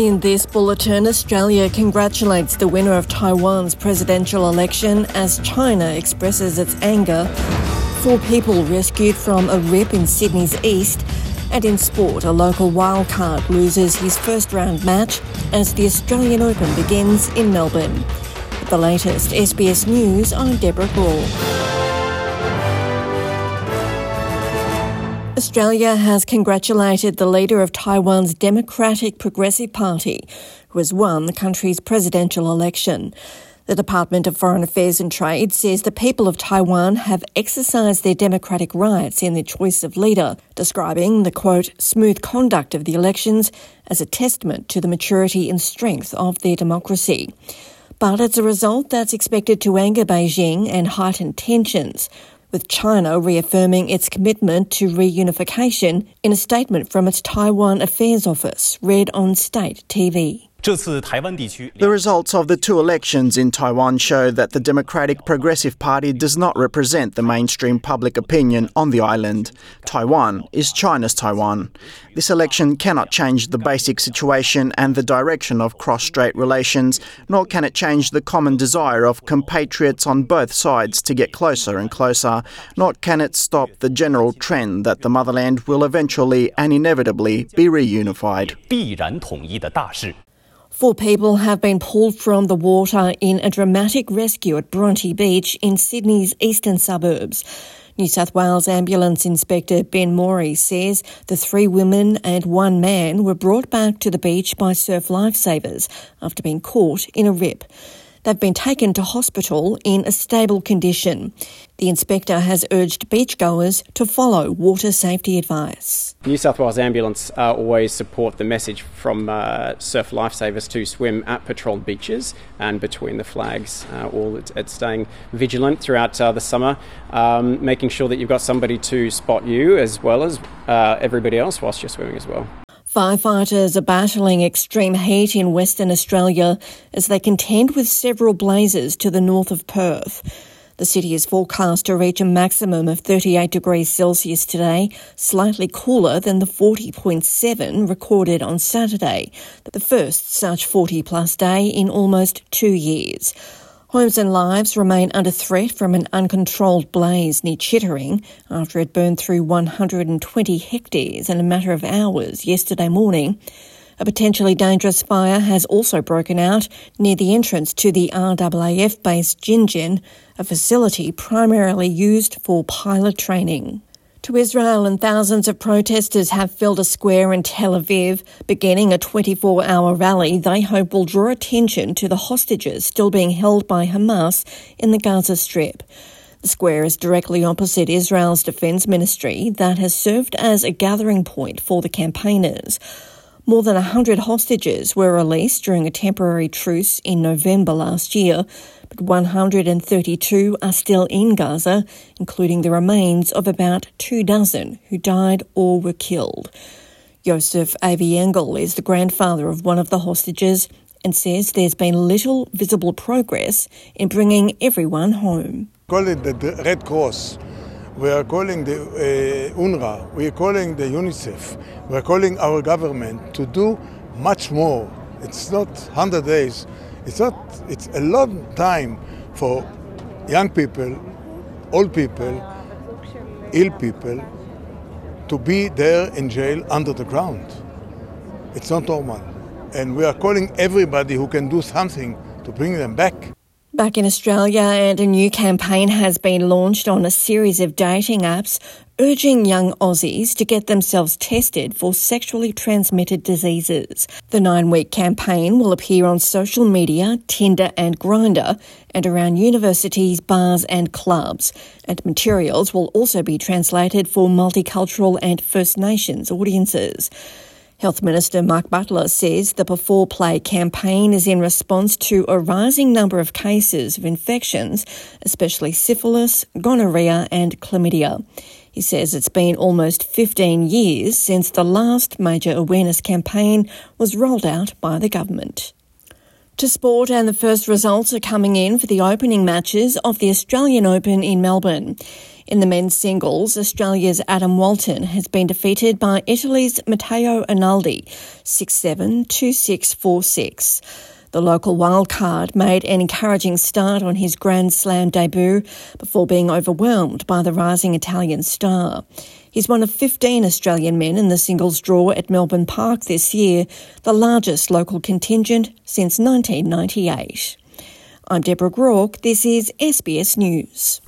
In this bulletin, Australia congratulates the winner of Taiwan's presidential election as China expresses its anger. Four people rescued from a rip in Sydney's east. And in sport, a local wildcard loses his first round match as the Australian Open begins in Melbourne. The latest SBS News, I'm Deborah Groarke. Australia has congratulated the leader of Taiwan's Democratic Progressive Party, who has won the country's presidential election. The Department of Foreign Affairs and Trade says the people of Taiwan have exercised their democratic rights in their choice of leader, describing the quote, smooth conduct of the elections as a testament to the maturity and strength of their democracy. But it's a result that's expected to anger Beijing and heighten tensions with China reaffirming its commitment to reunification in a statement from its Taiwan Affairs Office, read on state TV. The results of the two elections in Taiwan show that the Democratic Progressive Party does not represent the mainstream public opinion on the island. Taiwan is China's Taiwan. This election cannot change the basic situation and the direction of cross strait relations, nor can it change the common desire of compatriots on both sides to get closer and closer, nor can it stop the general trend that the motherland will eventually and inevitably be reunified. Four people have been pulled from the water in a dramatic rescue at Bronte Beach in Sydney's eastern suburbs. New South Wales Ambulance Inspector Ben Morey says the three women and one man were brought back to the beach by surf lifesavers after being caught in a rip. They've been taken to hospital in a stable condition. The inspector has urged beachgoers to follow water safety advice. New South Wales Ambulance uh, always support the message from uh, surf lifesavers to swim at patrolled beaches and between the flags. Uh, all it's, it's, staying vigilant throughout uh, the summer, um, making sure that you've got somebody to spot you as well as uh, everybody else whilst you're swimming as well. Firefighters are battling extreme heat in Western Australia as they contend with several blazes to the north of Perth. The city is forecast to reach a maximum of 38 degrees Celsius today, slightly cooler than the 40.7 recorded on Saturday, the first such 40 plus day in almost two years. Homes and lives remain under threat from an uncontrolled blaze near Chittering after it burned through 120 hectares in a matter of hours yesterday morning. A potentially dangerous fire has also broken out near the entrance to the RAAF base Gingin, a facility primarily used for pilot training to Israel, and thousands of protesters have filled a square in Tel Aviv, beginning a 24 hour rally they hope will draw attention to the hostages still being held by Hamas in the Gaza Strip. The square is directly opposite Israel's defense ministry that has served as a gathering point for the campaigners. More than 100 hostages were released during a temporary truce in November last year, but 132 are still in Gaza, including the remains of about two dozen who died or were killed. Joseph Aviengel is the grandfather of one of the hostages and says there's been little visible progress in bringing everyone home. Call it the Red Cross. We are calling the uh, UNRWA. We are calling the UNICEF. We are calling our government to do much more. It's not 100 days. It's not. It's a long time for young people, old people, ill people to be there in jail under the ground. It's not normal. And we are calling everybody who can do something to bring them back. Back in Australia, and a new campaign has been launched on a series of dating apps urging young Aussies to get themselves tested for sexually transmitted diseases. The nine week campaign will appear on social media, Tinder and Grindr, and around universities, bars, and clubs. And materials will also be translated for multicultural and First Nations audiences. Health Minister Mark Butler says the Before Play campaign is in response to a rising number of cases of infections, especially syphilis, gonorrhea, and chlamydia. He says it's been almost 15 years since the last major awareness campaign was rolled out by the government. To sport, and the first results are coming in for the opening matches of the Australian Open in Melbourne. In the men's singles, Australia's Adam Walton has been defeated by Italy's Matteo Arnaldi 6 7 2 6 4 6. The local wildcard made an encouraging start on his Grand Slam debut before being overwhelmed by the rising Italian star. He's one of 15 Australian men in the singles draw at Melbourne Park this year, the largest local contingent since 1998. I'm Deborah Groarke. This is SBS News.